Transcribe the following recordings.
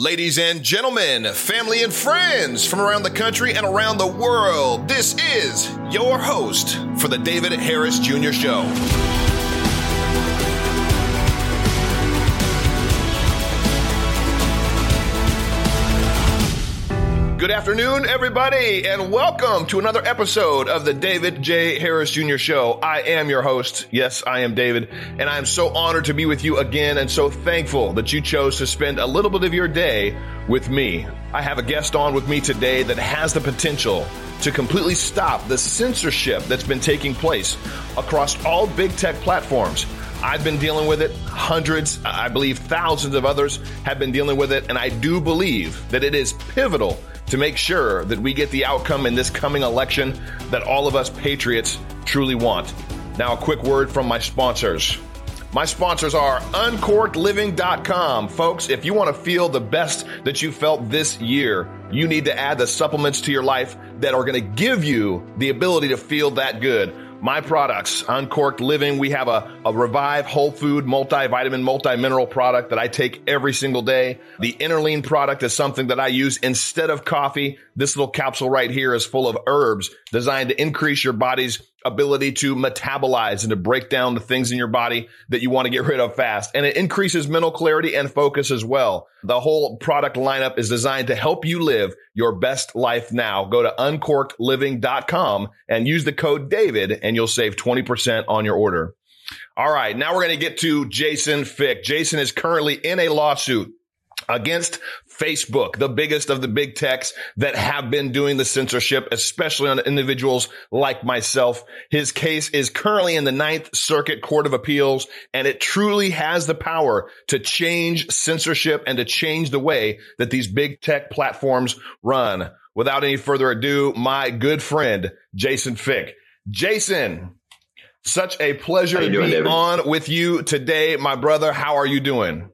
Ladies and gentlemen, family and friends from around the country and around the world, this is your host for the David Harris Jr. Show. Good afternoon, everybody, and welcome to another episode of the David J. Harris Jr. Show. I am your host. Yes, I am David, and I am so honored to be with you again and so thankful that you chose to spend a little bit of your day with me. I have a guest on with me today that has the potential to completely stop the censorship that's been taking place across all big tech platforms. I've been dealing with it. Hundreds, I believe thousands of others have been dealing with it. And I do believe that it is pivotal to make sure that we get the outcome in this coming election that all of us patriots truly want. Now, a quick word from my sponsors. My sponsors are uncorkedliving.com. Folks, if you want to feel the best that you felt this year, you need to add the supplements to your life that are going to give you the ability to feel that good my products, Uncorked Living. We have a, a Revive Whole Food multivitamin, multi-mineral product that I take every single day. The Innerlean product is something that I use instead of coffee. This little capsule right here is full of herbs designed to increase your body's ability to metabolize and to break down the things in your body that you want to get rid of fast. And it increases mental clarity and focus as well. The whole product lineup is designed to help you live your best life now. Go to uncorkedliving.com and use the code David and you'll save 20% on your order. All right. Now we're going to get to Jason Fyk. Jason is currently in a lawsuit against Facebook, the biggest of the big techs that have been doing the censorship, especially on individuals like myself. His case is currently in the Ninth Circuit Court of Appeals, and it truly has the power to change censorship and to change the way that these big tech platforms run. Without any further ado, my good friend, Jason Fyk. Jason, such a pleasure to be David? on with you today, my brother. How are you doing?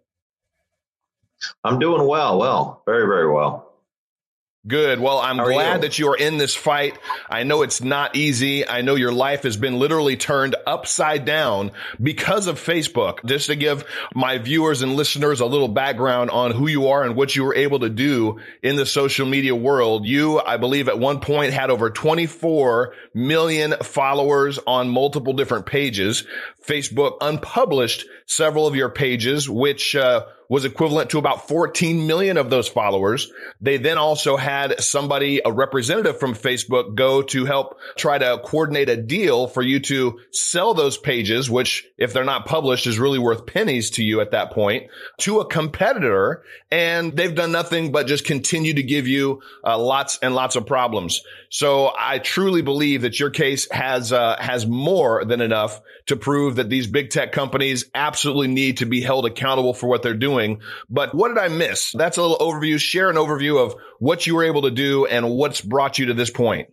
I'm doing well. Well, very, very well. Good. Well, I'm How glad that you are in this fight. I know it's not easy. I know your life has been literally turned upside down because of Facebook. Just to give my viewers and listeners a little background on who you are and what you were able to do in the social media world. You, I believe at one point had over 24 million followers on multiple different pages. Facebook unpublished several of your pages, which, uh, was equivalent to about 14 million of those followers. They then also had somebody, a representative from Facebook go to help try to coordinate a deal for you to sell those pages, which if they're not published is really worth pennies to you at that point to a competitor. And they've done nothing but just continue to give you uh, lots and lots of problems. So I truly believe that your case has, uh, has more than enough to prove that these big tech companies absolutely need to be held accountable for what they're doing. But what did I miss? That's a little overview. Share an overview of what you were able to do and what's brought you to this point.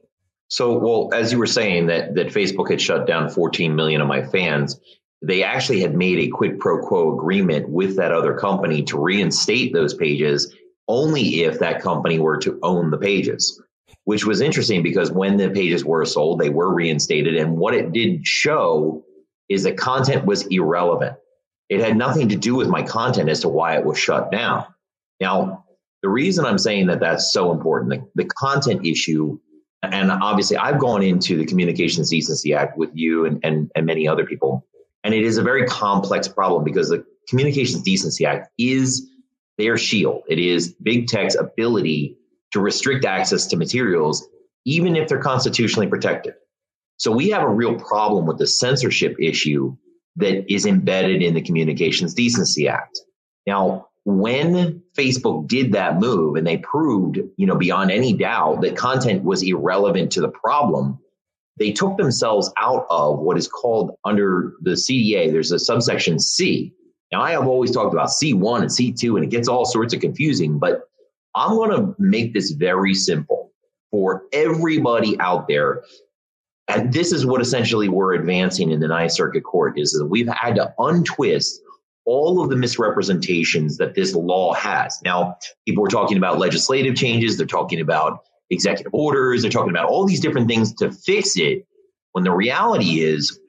So, well, as you were saying that that Facebook had shut down 14 million of my fans, they actually had made a quid pro quo agreement with that other company to reinstate those pages only if that company were to own the pages, which was interesting because when the pages were sold, they were reinstated. And what it did show is that content was irrelevant. It had nothing to do with my content as to why it was shut down. Now, the reason I'm saying that that's so important, the, the content issue, and obviously I've gone into the Communications Decency Act with you and, and, and many other people, and it is a very complex problem because the Communications Decency Act is their shield. It is big tech's ability to restrict access to materials, even if they're constitutionally protected. So we have a real problem with the censorship issue that is embedded in the Communications Decency Act. Now, when Facebook did that move and they proved, you know, beyond any doubt that content was irrelevant to the problem, they took themselves out of what is called under the CDA, there's a subsection C. Now, I have always talked about C1 and C2, and it gets all sorts of confusing, but I'm going to make this very simple for everybody out there and this is what essentially we're advancing in the Ninth Circuit Court is that we've had to untwist all of the misrepresentations that this law has. Now, people are talking about legislative changes, they're talking about executive orders, they're talking about all these different things to fix it. When the reality is,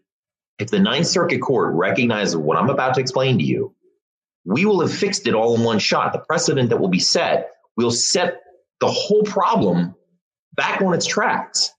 if the Ninth Circuit Court recognizes what I'm about to explain to you, we will have fixed it all in one shot. The precedent that will be set will set the whole problem back on its tracks.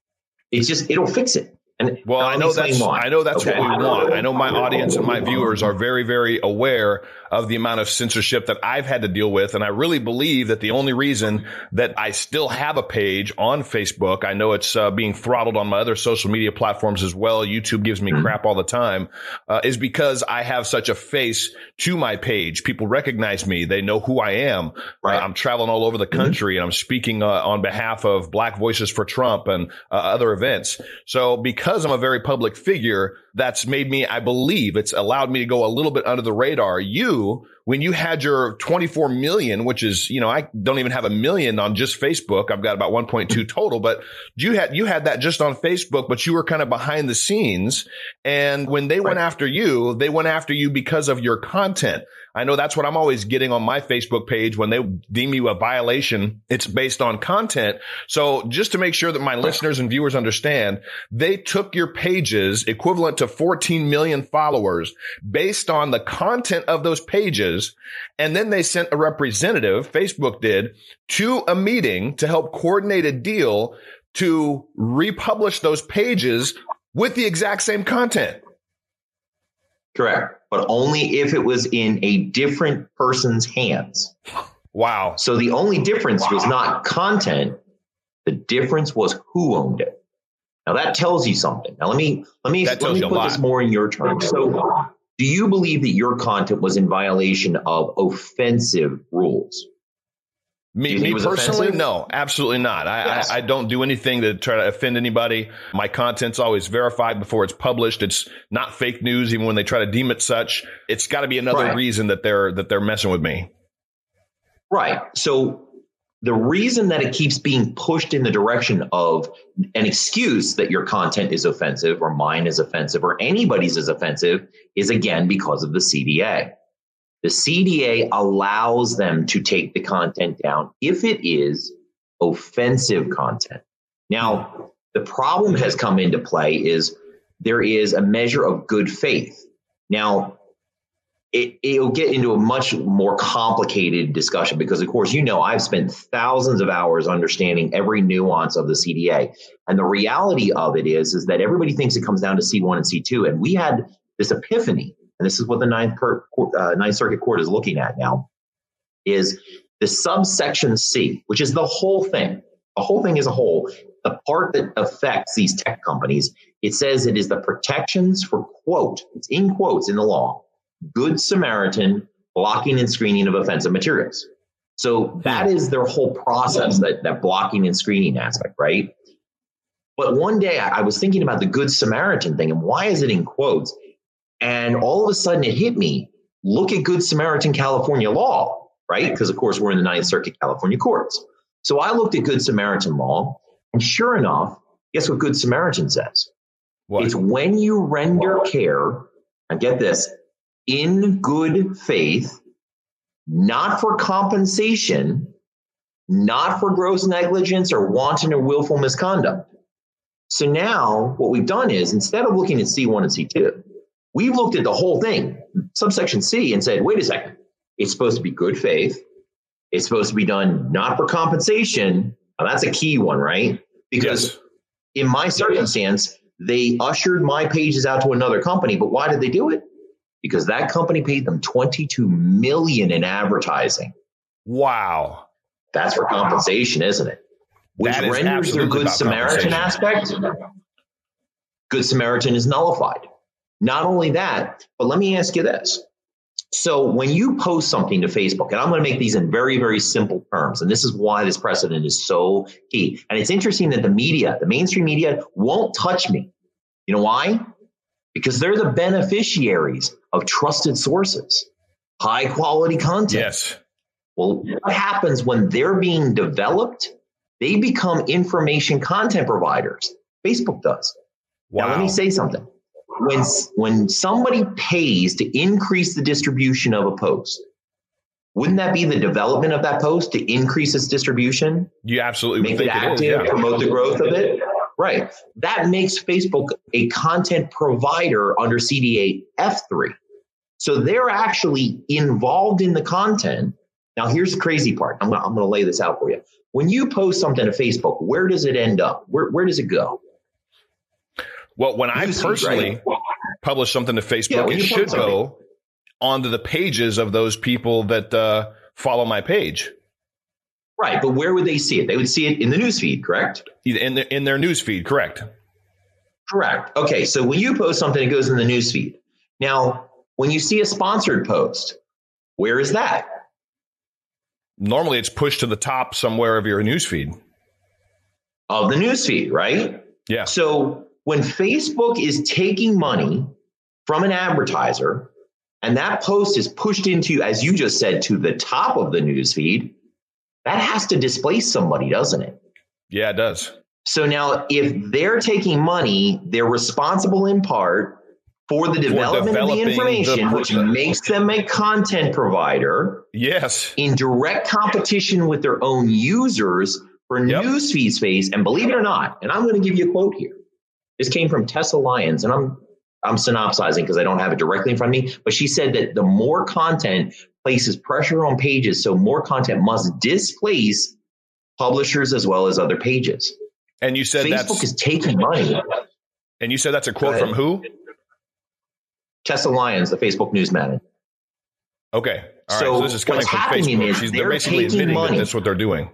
It's just, it'll fix it. And well, I know that's I know that's okay. what we want. I know my audience and my viewers are very, very aware of the amount of censorship that I've had to deal with. And I really believe that the only reason that I still have a page on Facebook, I know it's uh, being throttled on my other social media platforms as well. YouTube gives me mm-hmm. crap all the time, uh, is because I have such a face to my page. People recognize me. They know who I am. Right. Uh, I'm traveling all over the mm-hmm. country mm-hmm. and I'm speaking uh, on behalf of Black Voices for Trump and uh, other events. So because I'm a very public figure, that's made me, I believe it's allowed me to go a little bit under the radar. You, when you had your 24 million, which is, you know, I don't even have a million on just Facebook. I've got about 1.2 total, but you had, you had that just on Facebook, but you were kind of behind the scenes. And when they right. went after you, they went after you because of your content. I know that's what I'm always getting on my Facebook page when they deem you a violation. It's based on content. So just to make sure that my listeners and viewers understand, they took your pages equivalent to 14 million followers based on the content of those pages. And then they sent a representative, Facebook did, to a meeting to help coordinate a deal to republish those pages with the exact same content. Correct. But only if it was in a different person's hands. Wow. So the only difference wow. was not content. The difference was who owned it. Now that tells you something. Now let me let me let me put this more in your terms. So do you believe that your content was in violation of offensive rules? Me, me personally, offensive? no, absolutely not. I, yes. I, I, don't do anything to try to offend anybody. My content's always verified before it's published. It's not fake news, even when they try to deem it such. It's got to be another right. reason that they're that they're messing with me. Right. So the reason that it keeps being pushed in the direction of an excuse that your content is offensive or mine is offensive or anybody's is offensive is again because of the CDA. The CDA allows them to take the content down if it is offensive content. Now, the problem has come into play is there is a measure of good faith. Now, it, it'll get into a much more complicated discussion because, of course, you know, I've spent thousands of hours understanding every nuance of the CDA. And the reality of it is, is that everybody thinks it comes down to C1 and C2. And we had this epiphany and this is what the Ninth, uh, Ninth Circuit Court is looking at now, is the subsection C, which is the whole thing. The whole thing is a whole. The part that affects these tech companies, it says it is the protections for quote, it's in quotes in the law, good Samaritan blocking and screening of offensive materials. So that is their whole process, that, that blocking and screening aspect, right? But one day I was thinking about the Good Samaritan thing and why is it in quotes? And all of a sudden it hit me look at Good Samaritan California law, right? Because, of course, we're in the Ninth Circuit California courts. So I looked at Good Samaritan law, and sure enough, guess what Good Samaritan says? What? It's when you render care, and get this, in good faith, not for compensation, not for gross negligence or wanton or willful misconduct. So now what we've done is instead of looking at C1 and C2, We've looked at the whole thing, subsection C, and said, wait a second, it's supposed to be good faith. It's supposed to be done not for compensation. Now, that's a key one, right? Because yes. in my circumstance, they ushered my pages out to another company. But why did they do it? Because that company paid them 22 million in advertising. Wow. That's for compensation, isn't it? Which renders their Good Samaritan aspect. Good Samaritan is nullified. Not only that, but let me ask you this. So when you post something to Facebook, and I'm going to make these in very, very simple terms, and this is why this precedent is so key. And it's interesting that the media, the mainstream media, won't touch me. You know why? Because they're the beneficiaries of trusted sources, high quality content. Yes. Well, what happens when they're being developed? They become information content providers. Facebook does. Wow. Now, let me say something when when somebody pays to increase the distribution of a post, wouldn't that be the development of that post to increase its distribution? You absolutely make it active, it yeah. promote the growth of it. Right. That makes Facebook a content provider under CDA F3. So they're actually involved in the content. Now, here's the crazy part. I'm gonna, I'm gonna lay this out for you. When you post something to Facebook, where does it end up? Where, where does it go? Well, when I personally publish something to Facebook, yeah, it should go onto the pages of those people that uh, follow my page. Right, but where would they see it? They would see it in the newsfeed, correct? In the, in their newsfeed, correct? Correct. Okay, so when you post something, it goes in the newsfeed. Now, when you see a sponsored post, where is that? Normally, it's pushed to the top somewhere of your newsfeed. Of the newsfeed, right? Yeah. So when Facebook is taking money from an advertiser and that post is pushed into, as you just said, to the top of the newsfeed, that has to displace somebody, doesn't it? Yeah, it does. So now, if they're taking money, they're responsible in part for the development of the information, the, which makes them a content provider. Yes. In direct competition with their own users for yep. newsfeed space. And believe it or not, and I'm going to give you a quote here. This came from Tessa Lyons, and I'm I'm synopsizing because I don't have it directly in front of me. But she said that the more content places pressure on pages, so more content must displace publishers as well as other pages. And you said Facebook is taking money. And you said that's a quote from who? Tessa Lyons, the Facebook news newsman. Okay. All so, right. so this is coming from Facebook. She's, they're, they're basically admitting money. that that's what they're doing.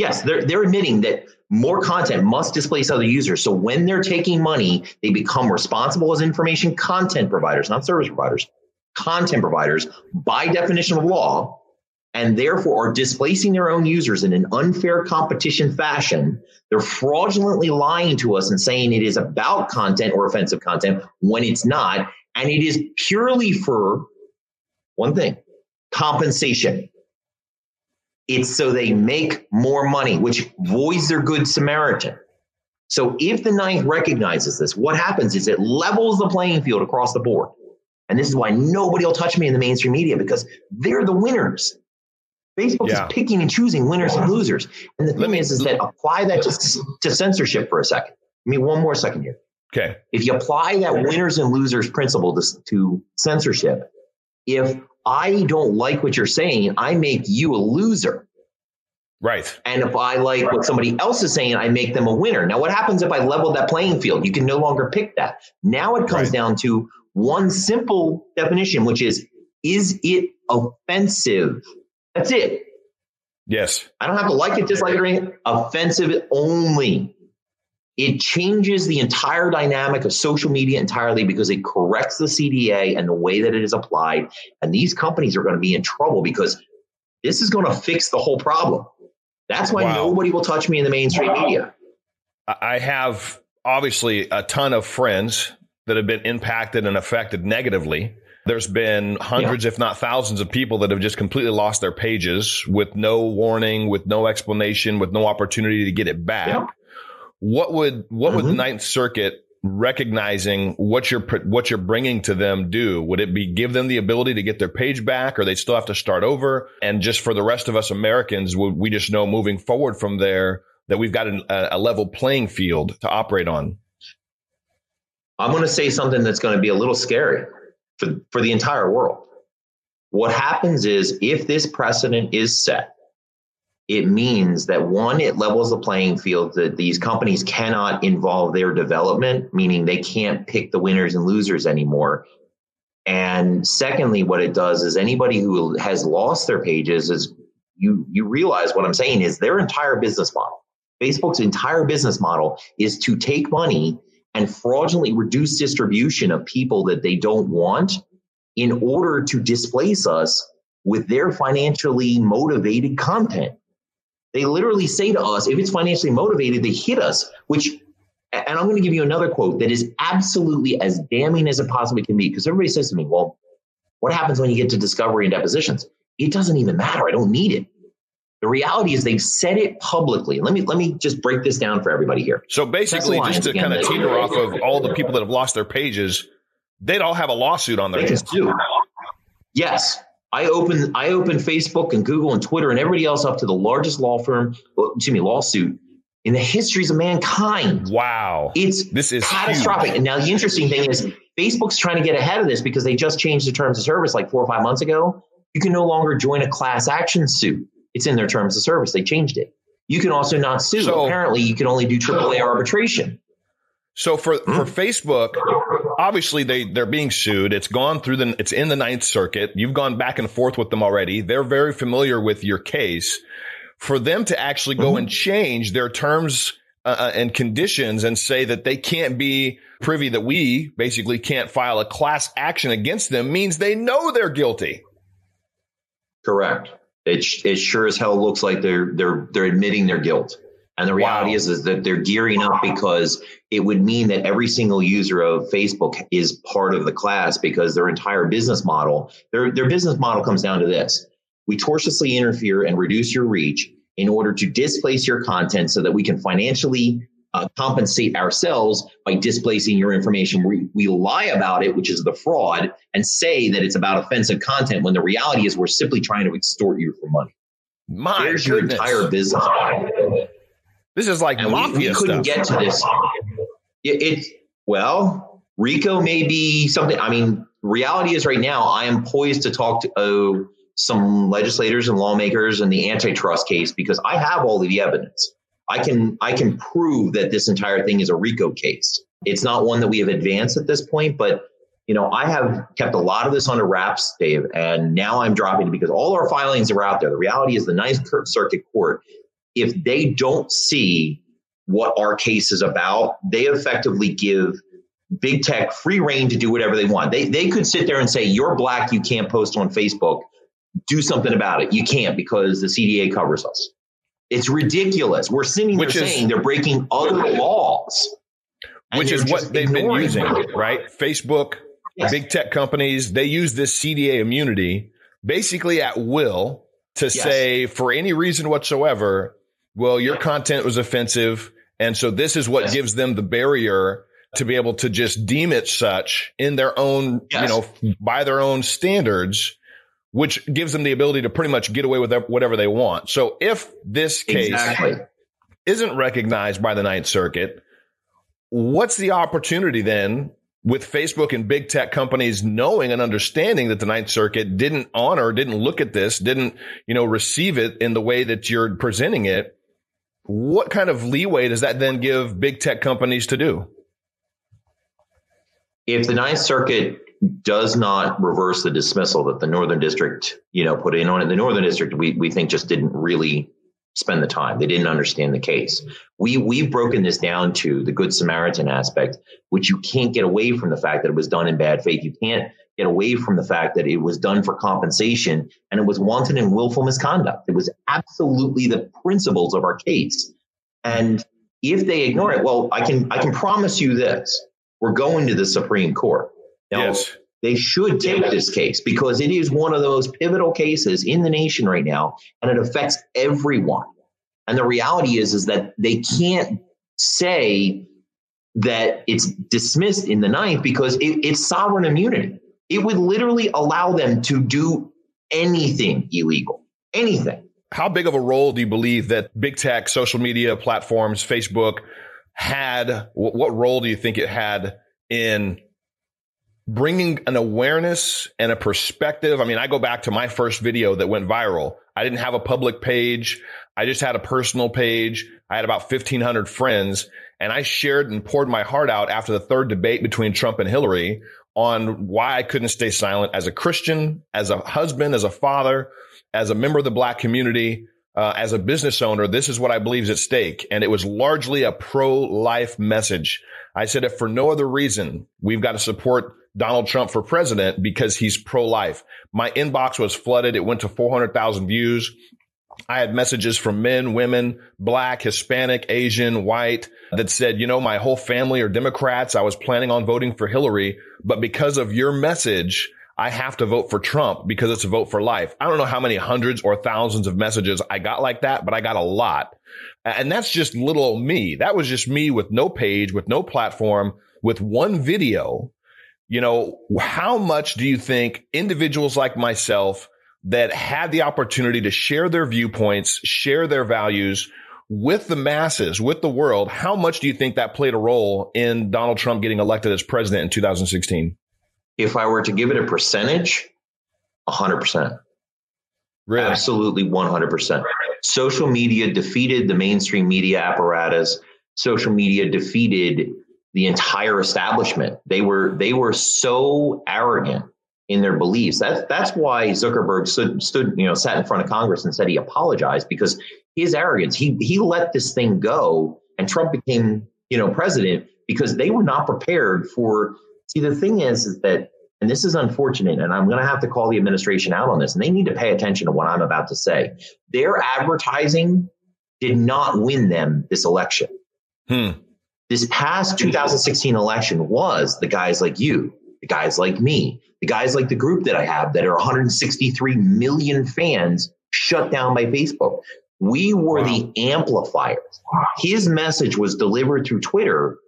Yes, they're, they're admitting that more content must displace other users. So when they're taking money, they become responsible as information content providers, not service providers, content providers by definition of law, and therefore are displacing their own users in an unfair competition fashion. They're fraudulently lying to us and saying it is about content or offensive content when it's not. And it is purely for one thing compensation. It's so they make more money, which voids their good Samaritan. So if the ninth recognizes this, what happens is it levels the playing field across the board. And this is why nobody will touch me in the mainstream media because they're the winners. Facebook yeah. is picking and choosing winners and losers. And the thing me, is, is that apply that to, to censorship for a second. Give me one more second here. Okay. If you apply that winners and losers principle to, to censorship, if I don't like what you're saying, I make you a loser. Right. And if I like what somebody else is saying, I make them a winner. Now, what happens if I level that playing field? You can no longer pick that. Now it comes right. down to one simple definition, which is is it offensive? That's it. Yes. I don't have to like it, dislike it, or anything. Offensive only. It changes the entire dynamic of social media entirely because it corrects the CDA and the way that it is applied. And these companies are going to be in trouble because this is going to fix the whole problem. That's why wow. nobody will touch me in the mainstream wow. media. I have obviously a ton of friends that have been impacted and affected negatively. There's been hundreds, yeah. if not thousands, of people that have just completely lost their pages with no warning, with no explanation, with no opportunity to get it back. Yeah. What would what mm-hmm. would the Ninth Circuit recognizing what you're what you're bringing to them do? Would it be give them the ability to get their page back, or they still have to start over? And just for the rest of us Americans, we just know moving forward from there that we've got a, a level playing field to operate on. I'm going to say something that's going to be a little scary for for the entire world. What happens is if this precedent is set it means that one, it levels the playing field that these companies cannot involve their development, meaning they can't pick the winners and losers anymore. And secondly, what it does is anybody who has lost their pages is you you realize what I'm saying is their entire business model. Facebook's entire business model is to take money and fraudulently reduce distribution of people that they don't want in order to displace us with their financially motivated content. They literally say to us, if it's financially motivated, they hit us, which, and I'm going to give you another quote that is absolutely as damning as it possibly can be. Because everybody says to me, well, what happens when you get to discovery and depositions? It doesn't even matter. I don't need it. The reality is they've said it publicly. Let me let me just break this down for everybody here. So basically, just to kind of teeter off of all the people that have lost their pages, they'd all have a lawsuit on their hands. Yes, I open I open Facebook and Google and Twitter and everybody else up to the largest law firm, excuse me, lawsuit in the histories of mankind. Wow. It's this is catastrophic. Huge. And now the interesting thing is Facebook's trying to get ahead of this because they just changed the terms of service like four or five months ago. You can no longer join a class action suit. It's in their terms of service. They changed it. You can also not sue. So, Apparently, you can only do AAA arbitration. So for for hmm. Facebook, obviously they they're being sued. It's gone through the it's in the Ninth Circuit. You've gone back and forth with them already. They're very familiar with your case. For them to actually go mm-hmm. and change their terms uh, uh, and conditions and say that they can't be privy that we basically can't file a class action against them means they know they're guilty. Correct. It it sure as hell looks like they're they're they're admitting their guilt. And the reality wow. is, is that they're gearing up because it would mean that every single user of Facebook is part of the class because their entire business model, their, their business model comes down to this. We tortiously interfere and reduce your reach in order to displace your content so that we can financially uh, compensate ourselves by displacing your information. We, we lie about it, which is the fraud, and say that it's about offensive content when the reality is we're simply trying to extort you for money. My There's your entire business model. This is like and mafia we, we couldn't stuff. get to this. It, it well, RICO may be something. I mean, reality is right now I am poised to talk to uh, some legislators and lawmakers in the antitrust case because I have all of the evidence. I can I can prove that this entire thing is a RICO case. It's not one that we have advanced at this point, but you know, I have kept a lot of this under wraps, Dave, and now I'm dropping it because all our filings are out there. The reality is the Ninth Circuit Court if they don't see what our case is about, they effectively give big tech free reign to do whatever they want. They, they could sit there and say, You're black, you can't post on Facebook. Do something about it. You can't because the CDA covers us. It's ridiculous. We're sitting there saying they're breaking other laws. Which is what they've been using, right? Facebook, yes. big tech companies, they use this CDA immunity basically at will to yes. say, for any reason whatsoever, well, your content was offensive. And so this is what yes. gives them the barrier to be able to just deem it such in their own, yes. you know, by their own standards, which gives them the ability to pretty much get away with whatever they want. So if this case exactly. isn't recognized by the Ninth Circuit, what's the opportunity then with Facebook and big tech companies knowing and understanding that the Ninth Circuit didn't honor, didn't look at this, didn't, you know, receive it in the way that you're presenting it? What kind of leeway does that then give big tech companies to do? If the Ninth Circuit does not reverse the dismissal that the Northern District, you know, put in on it, the Northern District, we, we think just didn't really spend the time. They didn't understand the case. We we've broken this down to the Good Samaritan aspect, which you can't get away from the fact that it was done in bad faith. You can't get away from the fact that it was done for compensation and it was wanton and willful misconduct. It was absolutely the principles of our case. And if they ignore it, well, I can I can promise you this: we're going to the Supreme Court. Now, yes. they should take this case because it is one of the most pivotal cases in the nation right now, and it affects everyone. And the reality is, is that they can't say that it's dismissed in the ninth because it, it's sovereign immunity. It would literally allow them to do anything illegal, anything. How big of a role do you believe that big tech, social media platforms, Facebook had? What role do you think it had in bringing an awareness and a perspective? I mean, I go back to my first video that went viral. I didn't have a public page. I just had a personal page. I had about 1500 friends and I shared and poured my heart out after the third debate between Trump and Hillary on why I couldn't stay silent as a Christian, as a husband, as a father, as a member of the black community, uh, as a business owner. This is what I believe is at stake. And it was largely a pro life message. I said, if for no other reason, we've got to support Donald Trump for president because he's pro life. My inbox was flooded. It went to 400,000 views. I had messages from men, women, black, Hispanic, Asian, white that said, you know, my whole family are Democrats. I was planning on voting for Hillary, but because of your message, I have to vote for Trump because it's a vote for life. I don't know how many hundreds or thousands of messages I got like that, but I got a lot. And that's just little me. That was just me with no page, with no platform, with one video. You know, how much do you think individuals like myself that had the opportunity to share their viewpoints, share their values, with the masses, with the world, how much do you think that played a role in Donald Trump getting elected as president in 2016? If I were to give it a percentage, 100%. Really? Absolutely 100%. Social media defeated the mainstream media apparatus. Social media defeated the entire establishment. They were they were so arrogant in their beliefs. That's that's why Zuckerberg stood, stood you know sat in front of Congress and said he apologized because his arrogance. He he let this thing go, and Trump became you know president because they were not prepared for. See, the thing is, is that, and this is unfortunate, and I'm going to have to call the administration out on this, and they need to pay attention to what I'm about to say. Their advertising did not win them this election. Hmm. This past 2016 election was the guys like you, the guys like me, the guys like the group that I have that are 163 million fans shut down by Facebook. We were wow. the amplifiers. His message was delivered through Twitter,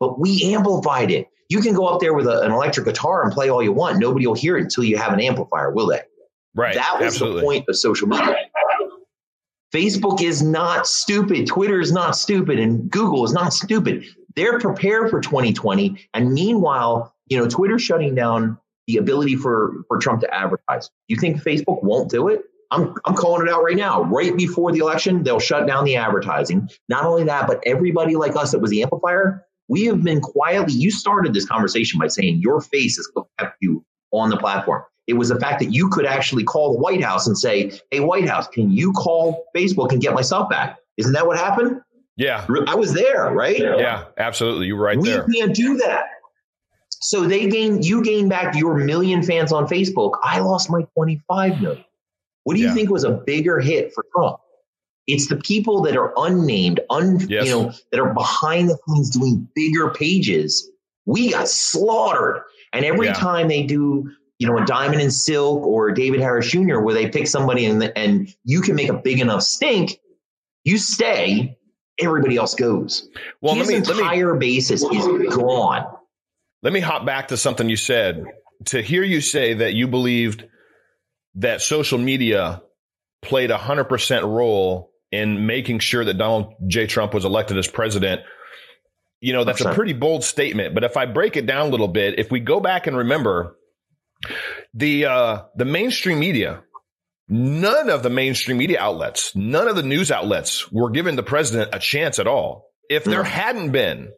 but we amplified it. You can go up there with a, an electric guitar and play all you want. Nobody will hear it until you have an amplifier, will they? Right. That was Absolutely. the point of social media. Facebook is not stupid. Twitter is not stupid. And Google is not stupid. They're prepared for 2020. And meanwhile, you know, Twitter shutting down the ability for, for Trump to advertise. You think Facebook won't do it? I'm, I'm calling it out right now. Right before the election, they'll shut down the advertising. Not only that, but everybody like us that was the amplifier, we have been quietly, you started this conversation by saying your face has kept you on the platform. It was the fact that you could actually call the White House and say, Hey, White House, can you call Facebook and get my stuff back? Isn't that what happened? Yeah. I was there, right? Yeah, absolutely. You were right we there. We can't do that. So they gain you gain back your million fans on Facebook. I lost my 25 million. What do you yeah. think was a bigger hit for Trump? It's the people that are unnamed, un, yes. you know, that are behind the scenes doing bigger pages. We got slaughtered. And every yeah. time they do, you know, a Diamond and Silk or David Harris Jr., where they pick somebody and, and you can make a big enough stink, you stay, everybody else goes. Well, His me, entire me, basis is gone. Let me hop back to something you said. To hear you say that you believed that social media played a hundred percent role in making sure that Donald J. Trump was elected as president. You know, that's 100%. a pretty bold statement. But if I break it down a little bit, if we go back and remember the uh, the mainstream media, none of the mainstream media outlets, none of the news outlets were giving the president a chance at all. If there hadn't been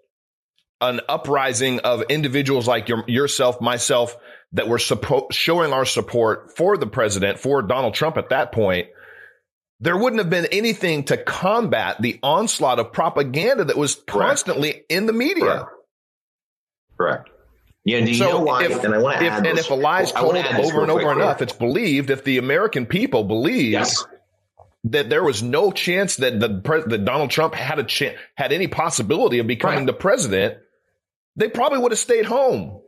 an uprising of individuals like your, yourself, myself, that were suppo- showing our support for the president, for Donald Trump at that point, there wouldn't have been anything to combat the onslaught of propaganda that was constantly Correct. in the media. Correct. Correct. Yeah, do you so know why? If, and I want to if, add and this. if a lie is told over and over enough, it's believed. If the American people believe yes. that there was no chance that the that Donald Trump had a chance, had any possibility of becoming right. the president, they probably would have stayed home.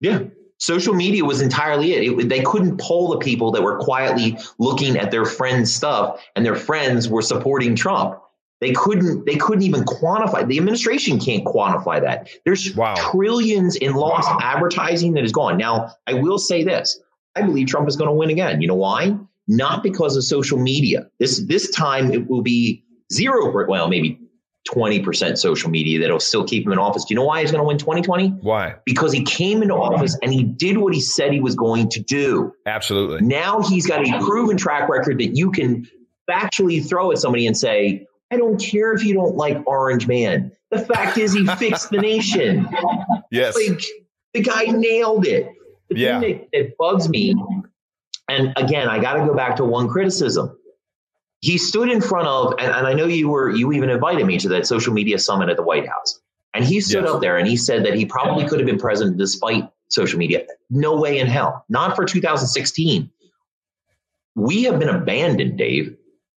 Yeah. Social media was entirely it. it. They couldn't poll the people that were quietly looking at their friends' stuff and their friends were supporting Trump. They couldn't they couldn't even quantify. The administration can't quantify that. There's wow. trillions in lost wow. advertising that is gone. Now, I will say this. I believe Trump is going to win again. You know why? Not because of social media. This this time it will be zero well, maybe 20% social media that'll still keep him in office. Do you know why he's going to win 2020? Why? Because he came into office and he did what he said he was going to do. Absolutely. Now he's got a proven track record that you can factually throw at somebody and say, I don't care if you don't like Orange Man. The fact is, he fixed the nation. Yes. Like, the guy nailed it. The yeah. thing that, that bugs me, and again, I got to go back to one criticism he stood in front of, and, and, I know you were, you even invited me to that social media summit at the White House. And he stood yes. up there and he said that he probably could have been president despite social media. No way in hell. Not for 2016. We have been abandoned, Dave.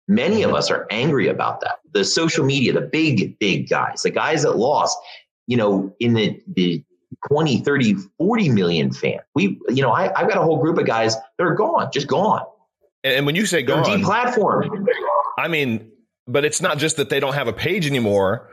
Many of us are angry about that. The social media, the big, big guys, the guys that lost, you know, in the, the 20, 30, 40 million fan. We, you know, I, I've got a whole group of guys that are gone, just gone. And when you say gone, deplatformed. I mean, but it's not just that they don't have a page anymore.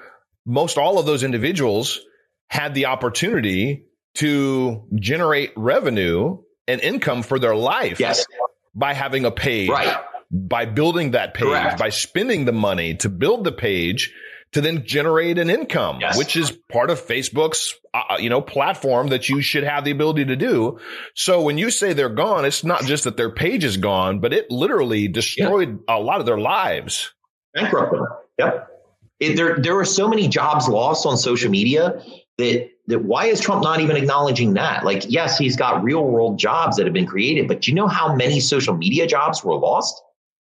Most all of those individuals had the opportunity to generate revenue and income for their life yes. by having a page, right. by building that page, Correct. by spending the money to build the page to then generate an income, yes. which is part of Facebook's, uh, uh, you know, platform that you should have the ability to do. So when you say they're gone, it's not just that their page is gone, but it literally destroyed yeah. a lot of their lives. Bankrupt them. Yep. It, there, there are so many jobs lost on social media that that why is Trump not even acknowledging that? Like, yes, he's got real world jobs that have been created, but do you know how many social media jobs were lost?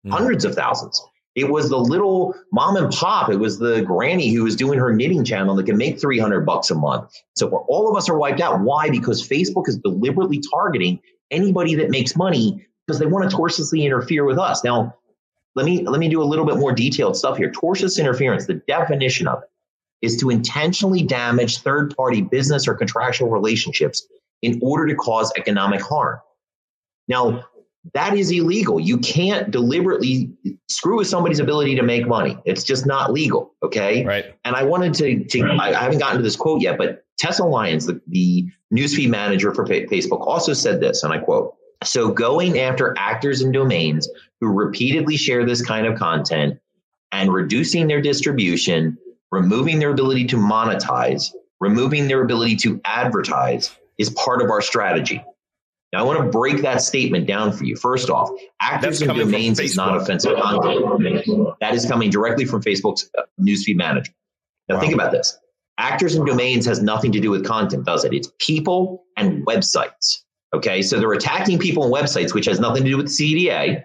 Mm. Hundreds of thousands. It was the little mom and pop. It was the granny who was doing her knitting channel that can make 300 bucks a month. So all of us are wiped out. Why? Because Facebook is deliberately targeting anybody that makes money because they want to tortiously interfere with us. Now, let me let me do a little bit more detailed stuff here. Tortious interference, the definition of it is to intentionally damage third party business or contractual relationships in order to cause economic harm. Now, that is illegal. You can't deliberately screw with somebody's ability to make money. It's just not legal. Okay. Right. And I wanted to, to I haven't gotten to this quote yet, but Tessa Lyons, the, the newsfeed manager for Facebook, also said this, and I quote So going after actors and domains who repeatedly share this kind of content and reducing their distribution, removing their ability to monetize, removing their ability to advertise is part of our strategy. Now, I want to break that statement down for you. First off, actors and domains is not offensive content. That is coming directly from Facebook's uh, newsfeed manager. Now, wow. think about this. Actors and domains has nothing to do with content, does it? It's people and websites. Okay, so they're attacking people and websites, which has nothing to do with the CDA.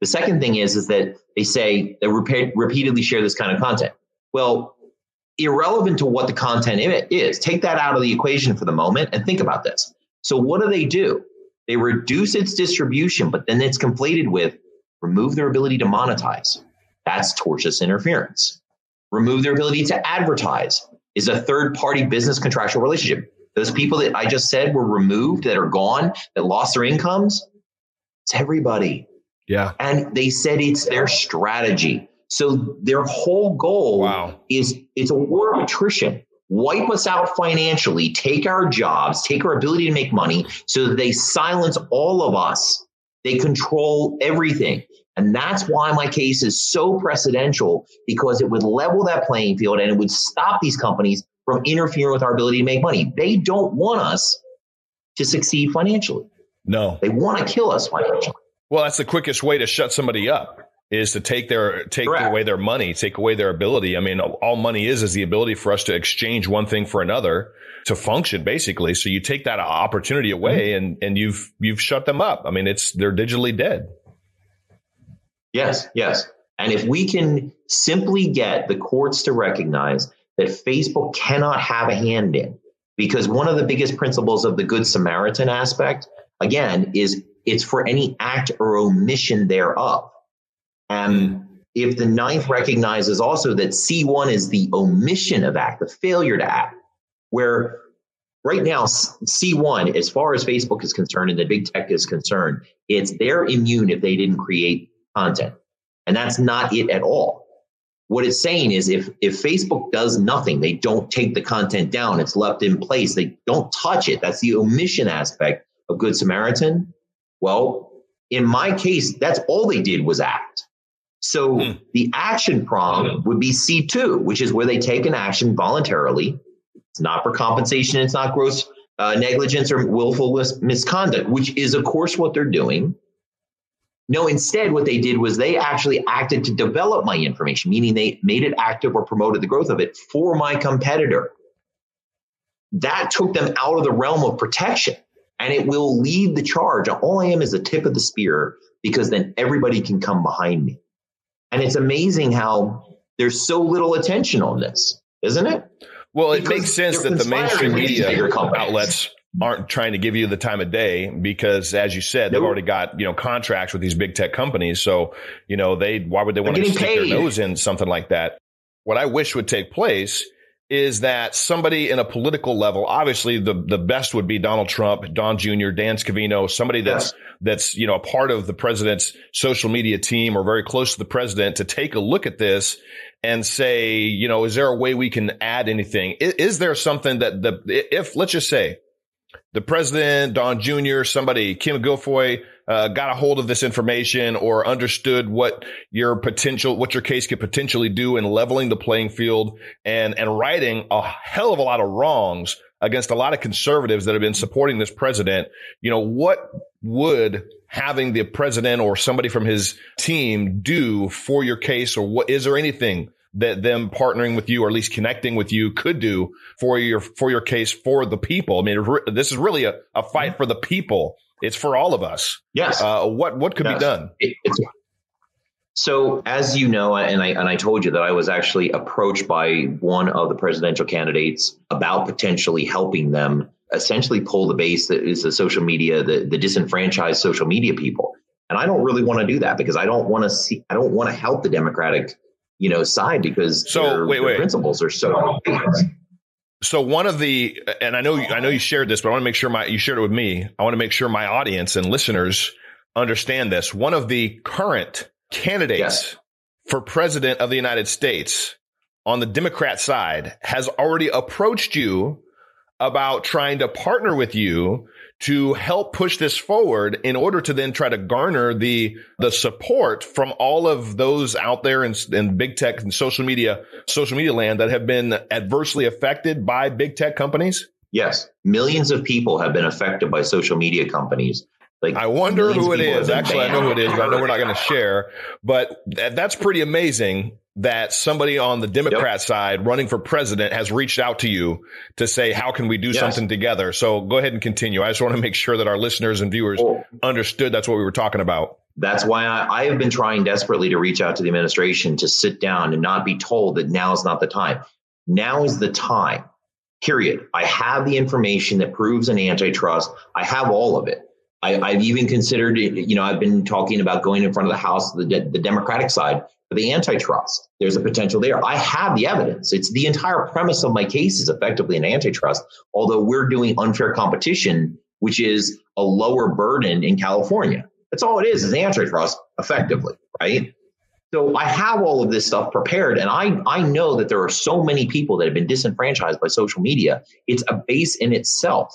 The second thing is, is that they say they repeat, repeatedly share this kind of content. Well, irrelevant to what the content is, take that out of the equation for the moment and think about this. So, what do they do? They reduce its distribution, but then it's conflated with remove their ability to monetize. That's tortious interference. Remove their ability to advertise is a third party business contractual relationship. Those people that I just said were removed, that are gone, that lost their incomes, it's everybody. Yeah. And they said it's their strategy. So their whole goal wow. is it's a war of attrition wipe us out financially, take our jobs, take our ability to make money so that they silence all of us. They control everything. And that's why my case is so precedential because it would level that playing field and it would stop these companies from interfering with our ability to make money. They don't want us to succeed financially. No. They want to kill us financially. Well, that's the quickest way to shut somebody up is to take their take Correct. away their money, take away their ability. I mean, all money is is the ability for us to exchange one thing for another to function, basically. So you take that opportunity away, mm-hmm. and and you've you've shut them up. I mean, it's they're digitally dead. Yes, yes. And if we can simply get the courts to recognize that Facebook cannot have a hand in, because one of the biggest principles of the Good Samaritan aspect, again, is it's for any act or omission thereof. And if the ninth recognizes also that C1 is the omission of act, the failure to act, where right now C1, as far as Facebook is concerned and the big tech is concerned, it's they're immune if they didn't create content. And that's not it at all. What it's saying is if if Facebook does nothing, they don't take the content down, it's left in place, they don't touch it. That's the omission aspect of Good Samaritan. Well, in my case, that's all they did was act. So hmm. the action prong would be C2, which is where they take an action voluntarily. It's not for compensation. It's not gross uh, negligence or willful misconduct, which is, of course, what they're doing. No, instead, what they did was they actually acted to develop my information, meaning they made it active or promoted the growth of it for my competitor. That took them out of the realm of protection and it will lead the charge. All I am is the tip of the spear because then everybody can come behind me. And it's amazing how there's so little attention on this, isn't it? Well, it because makes sense that the mainstream media outlets aren't trying to give you the time of day because as you said, they've already got, you know, contracts with these big tech companies. So, you know, they, why would they want to stick paid. their nose in something like that? What I wish would take place is that somebody in a political level, obviously the, the best would be Donald Trump, Don Jr., Dan Scavino, somebody that's, that's, you know, a part of the president's social media team or very close to the president to take a look at this and say, you know, is there a way we can add anything? Is, is there something that the, if let's just say the president, Don Jr., somebody, Kim Guilfoyle, uh, got a hold of this information or understood what your potential, what your case could potentially do in leveling the playing field and, and righting a hell of a lot of wrongs against a lot of conservatives that have been supporting this president, you know, what would having the president or somebody from his team do for your case or what is there anything that them partnering with you or at least connecting with you could do for your for your case for the people? I mean this is really a, a fight for the people it's for all of us. Yes. Uh, what what could yes. be done? It, so as you know and i and i told you that i was actually approached by one of the presidential candidates about potentially helping them essentially pull the base that is the social media the, the disenfranchised social media people. And i don't really want to do that because i don't want to see i don't want to help the democratic you know side because so their, wait, their wait. principles are so so one of the and I know I know you shared this, but I want to make sure my you shared it with me. I want to make sure my audience and listeners understand this. One of the current candidates yes. for president of the United States on the Democrat side has already approached you about trying to partner with you to help push this forward in order to then try to garner the the support from all of those out there in, in big tech and social media social media land that have been adversely affected by big tech companies? Yes, millions of people have been affected by social media companies. Like I wonder who it is. Actually, I know who it is, but I know we're not going to share. But that's pretty amazing that somebody on the Democrat yep. side running for president has reached out to you to say, how can we do yes. something together? So go ahead and continue. I just want to make sure that our listeners and viewers oh. understood that's what we were talking about. That's why I, I, have been trying desperately to reach out to the administration to sit down and not be told that now is not the time. Now is the time, period. I have the information that proves an antitrust. I have all of it. I, have even considered, you know, I've been talking about going in front of the House, the, the Democratic side, for the antitrust. There's a potential there. I have the evidence. It's the entire premise of my case is effectively an antitrust, although we're doing unfair competition, which is a lower burden in California. That's all it is, is antitrust effectively, right? So I have all of this stuff prepared, and I, I know that there are so many people that have been disenfranchised by social media. It's a base in itself.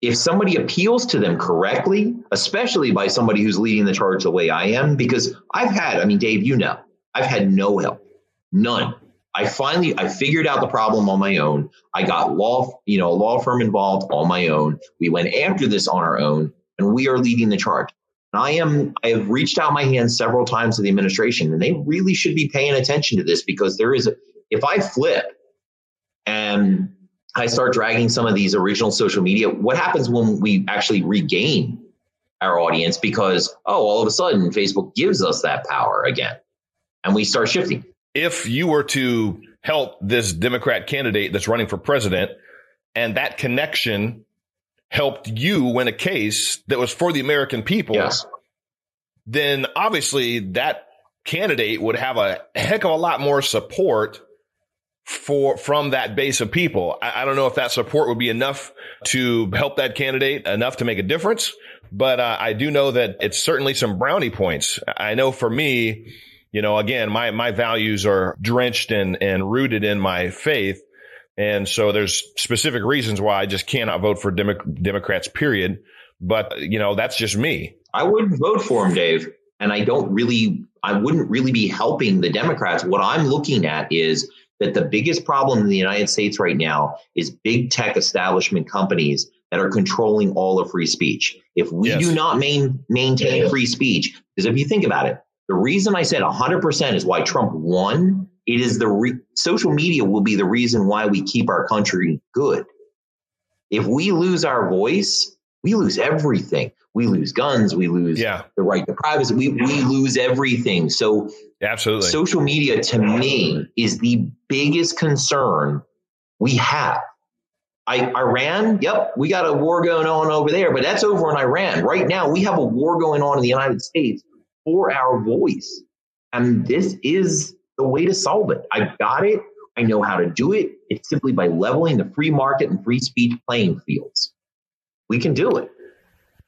If somebody appeals to them correctly, especially by somebody who's leading the charge the way I am, because I've had, I mean, Dave, you know, I've had no help, none. I finally I figured out the problem on my own. I got law, you know, a law firm involved on my own. We went after this on our own, and we are leading the charge. And I am I have reached out my hand several times to the administration, and they really should be paying attention to this because there is a, if I flip and I start dragging some of these original social media, what happens when we actually regain our audience because oh all of a sudden Facebook gives us that power again and we start shifting. If you were to help this Democrat candidate that's running for president and that connection helped you win a case that was for the American people, yes. then obviously that candidate would have a heck of a lot more support for from that base of people. I, I, don't know if that support would be enough to help that candidate enough to make a difference, but uh, I do know that it's certainly some brownie points. I know for me, you know, again, my, my values are drenched and, and rooted in my faith. And so there's specific reasons why I just cannot vote for Demo- Democrats, period. But, you know, that's just me. I wouldn't vote for him, Dave. And I don't really, I wouldn't really be helping the Democrats. What I'm looking at is that the biggest problem in the United States right now is big tech establishment companies that are controlling all of free speech. If we yes. do not main, maintain free speech, because if you think about it, the reason I said 100% is why Trump won. It is the re- social media will be the reason why we keep our country good. If we lose our voice, we lose everything. We lose guns. We lose yeah. the right to privacy. We, we lose everything. So, absolutely, social media to me is the biggest concern we have. I, Iran, yep, we got a war going on over there, but that's over in Iran. Right now, we have a war going on in the United States for our voice. And this is the way to solve it. I got it. I know how to do it. It's simply by leveling the free market and free speech playing fields. We can do it.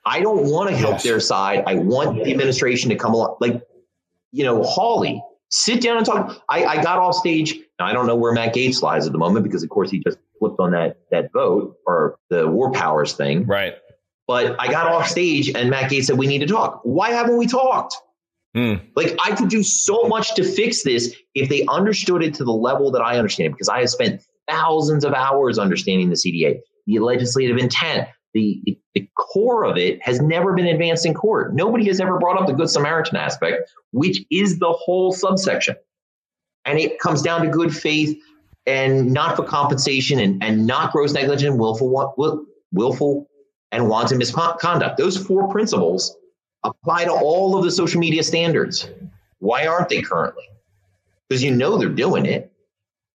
I don't want to help yes. their side. I want the administration to come along. Like, you know, Hawley, sit down and talk. I, I got off stage. Now, I don't know where Matt Gaetz lies at the moment because, of course, he just flipped on that that vote or the war powers thing. Right. But I got off stage and Matt Gaetz said, We need to talk. Why haven't we talked? Mm. Like I could do so much to fix this if they understood it to the level that I understand it, because I have spent thousands of hours understanding the CDA, the legislative intent, the, the, the core of it has never been advanced in court. Nobody has ever brought up the Good Samaritan aspect, which is the whole subsection. And it comes down to good faith and not for compensation and, and not gross negligence, willful, will, willful and wanton misconduct. Those four principles apply to all of the social media standards. Why aren't they currently? Because you know they're doing it.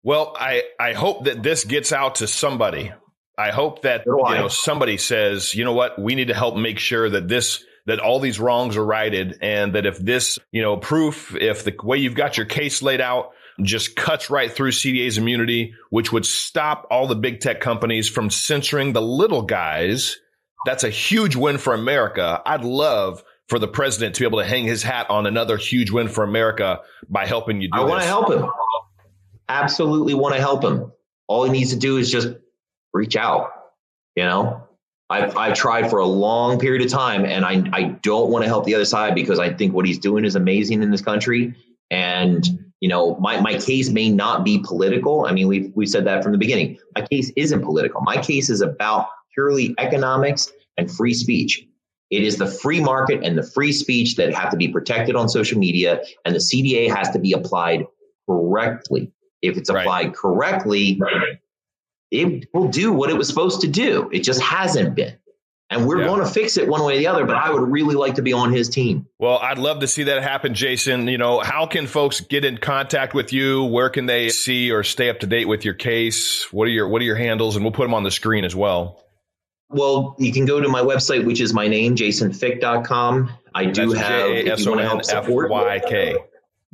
Well, I, I hope that this gets out to somebody. I hope that you know somebody says, you know what, we need to help make sure that this that all these wrongs are righted and that if this, you know, proof, if the way you've got your case laid out just cuts right through CDA's immunity, which would stop all the big tech companies from censoring the little guys, that's a huge win for America. I'd love for the president to be able to hang his hat on another huge win for America by helping you do I want to help him. Absolutely want to help him. All he needs to do is just reach out. You know, I've, I've tried for a long period of time and I, I don't want to help the other side because I think what he's doing is amazing in this country. And, you know, my, my case may not be political. I mean, we've, we said that from the beginning. My case isn't political. My case is about purely economics and free speech. It is the free market and the free speech that have to be protected on social media, and the CDA has to be applied correctly. If it's applied right. correctly, right. It will do what it was supposed to do. It just hasn't been. And we're yeah. going to fix it one way or the other, but I would really like to be on his team. Well, I'd love to see that happen, Jason. You know, how can folks get in contact with you? Where can they see or stay up to date with your case? What are your what are your handles? And we'll put them on the screen as well. Well, you can go to my website, which is my name, jasonfyk.com. I do That's have, if you want to help support.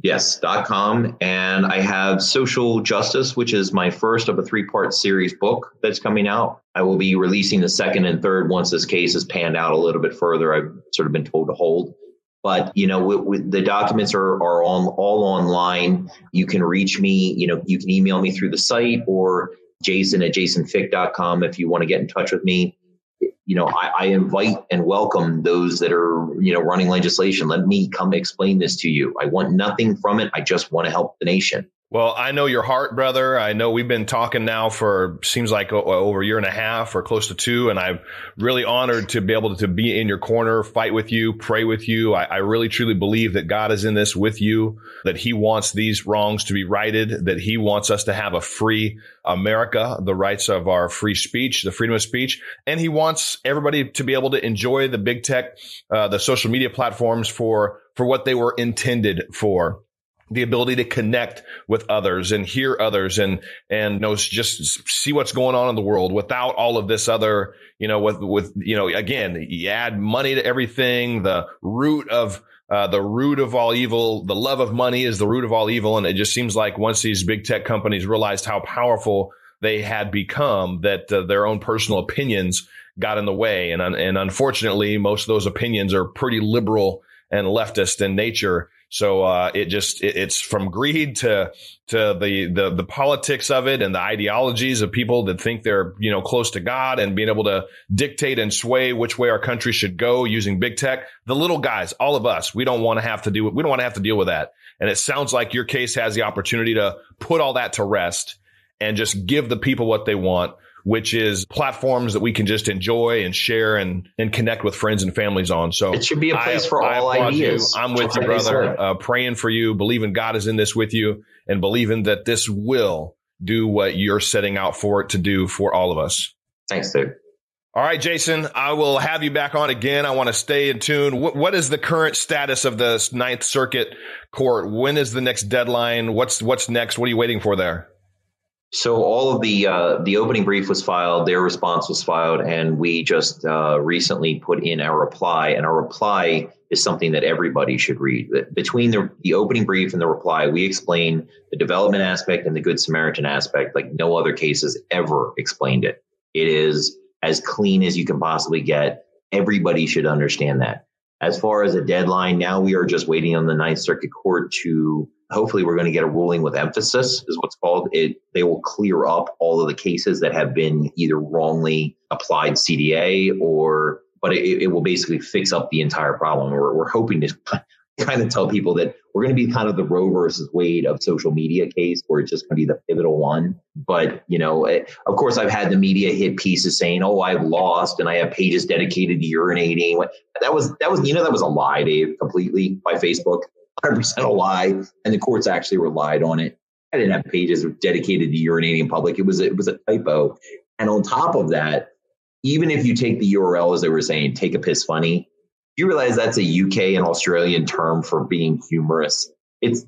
Yes, dot com. And I have Social Justice, which is my first of a three part series book that's coming out. I will be releasing the second and third once this case has panned out a little bit further. I've sort of been told to hold. But you know, with, with the documents are are on all online. You can reach me. You know, you can email me through the site or Jason at jasonfyk.com if you want to get in touch with me you know, I, I, invite and welcome those that are, you know, running legislation. Let me come explain this to you. I want nothing from it. I just want to help the nation. Well, I know your heart, brother. I know we've been talking now for seems like over a year and a half or close to two, and I'm really honored to be able to be in your corner, fight with you, pray with you. I, I really truly believe that God is in this with you, that He wants these wrongs to be righted, that He wants us to have a free America, the rights of our free speech, the freedom of speech, and He wants everybody to be able to enjoy the big tech, uh, the social media platforms for for what they were intended for the ability to connect with others and hear others and and know just see what's going on in the world without all of this other you know with with you know again you add money to everything the root of uh, the root of all evil the love of money is the root of all evil. And it just seems like once these big tech companies realized how powerful they had become that uh, their own personal opinions got in the way. And and unfortunately most of those opinions are pretty liberal and leftist in nature so uh, it just it, it's from greed to to the, the the politics of it and the ideologies of people that think they're you know close to God and being able to dictate and sway which way our country should go using big tech. The little guys, all of us, we don't want to have to do we don't want to have to deal with that. And it sounds like your case has the opportunity to put all that to rest and just give the people what they want which is platforms that we can just enjoy and share and, and connect with friends and families on. So it should be a place I, for all ideas. You. I'm with you, brother. Uh, praying for you, believing God is in this with you, and believing that this will do what you're setting out for it to do for all of us. Thanks, Dave. All right, Jason, I will have you back on again. I want to stay in tune. What, what is the current status of the Ninth Circuit Court? When is the next deadline? What's what's next? What are you waiting for there? So all of the uh, the opening brief was filed, their response was filed, and we just uh, recently put in our reply. And our reply is something that everybody should read. Between the the opening brief and the reply, we explain the development aspect and the Good Samaritan aspect like no other cases ever explained it. It is as clean as you can possibly get. Everybody should understand that. As far as a deadline, now we are just waiting on the Ninth Circuit Court to hopefully we're going to get a ruling with emphasis is what's called it they will clear up all of the cases that have been either wrongly applied cda or but it, it will basically fix up the entire problem. We're, we're hoping to kind of tell people that we're going to be kind of the Roe versus Wade of social media case, where it's just going to be the pivotal one. But you know, it, of course, I've had the media hit pieces saying, "Oh, I've lost," and I have pages dedicated to urinating. That was that was you know that was a lie, Dave, completely by Facebook, hundred percent a lie, and the courts actually relied on it. I didn't have pages dedicated to urinating in public. It was it was a typo, and on top of that, even if you take the URL as they were saying, take a piss funny, you realize that's a UK and Australian term for being humorous. It's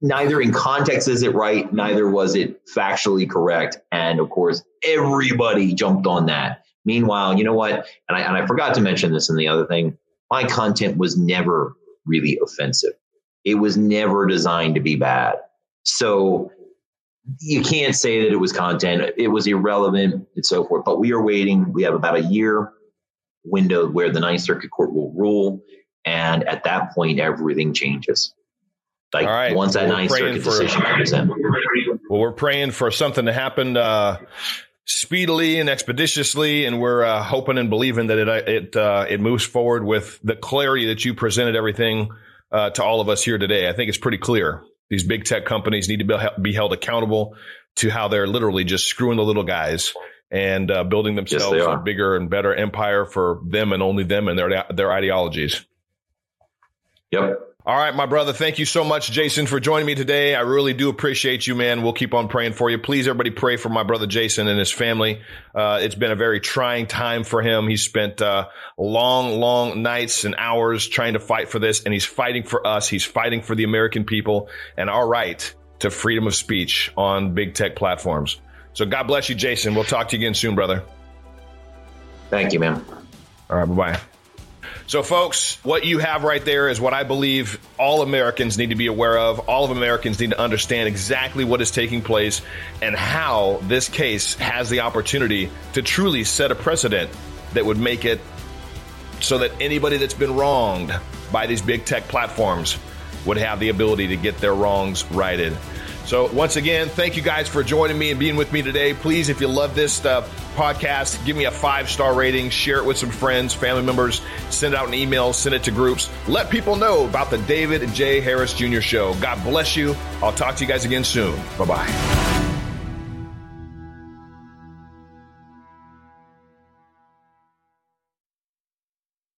neither in context is it right, neither was it factually correct. And of course, everybody jumped on that. Meanwhile, you know what? And I, and I forgot to mention this in the other thing. My content was never really offensive. It was never designed to be bad. So you can't say that it was content. It was irrelevant and so forth. But we are waiting. We have about a year window where the Ninth Circuit Court will rule, and at that point, everything changes. Like All right. once that well, Ninth Circuit for, decision comes in. Well, we're praying for something to happen uh, speedily and expeditiously, and we're uh, hoping and believing that it uh, it uh, it moves forward with the clarity that you presented everything uh, to all of us here today. I think it's pretty clear. These big tech companies need to be held accountable to how they're literally just screwing the little guys and uh, building themselves yes, a bigger and better empire for them and only them and their their ideologies. Yep. All right, my brother. Thank you so much, Jason, for joining me today. I really do appreciate you, man. We'll keep on praying for you. Please, everybody, pray for my brother Jason and his family. Uh, it's been a very trying time for him. He spent uh, long, long nights and hours trying to fight for this, and he's fighting for us. He's fighting for the American people and our right to freedom of speech on big tech platforms. So God bless you, Jason. We'll talk to you again soon, brother. Thank you, man. All right, bye bye. So, folks, what you have right there is what I believe all Americans need to be aware of. All of Americans need to understand exactly what is taking place and how this case has the opportunity to truly set a precedent that would make it so that anybody that's been wronged by these big tech platforms would have the ability to get their wrongs righted. So, once again, thank you guys for joining me and being with me today. Please, if you love this uh, podcast, give me a five star rating, share it with some friends, family members, send out an email, send it to groups. Let people know about the David J. Harris Jr. Show. God bless you. I'll talk to you guys again soon. Bye bye.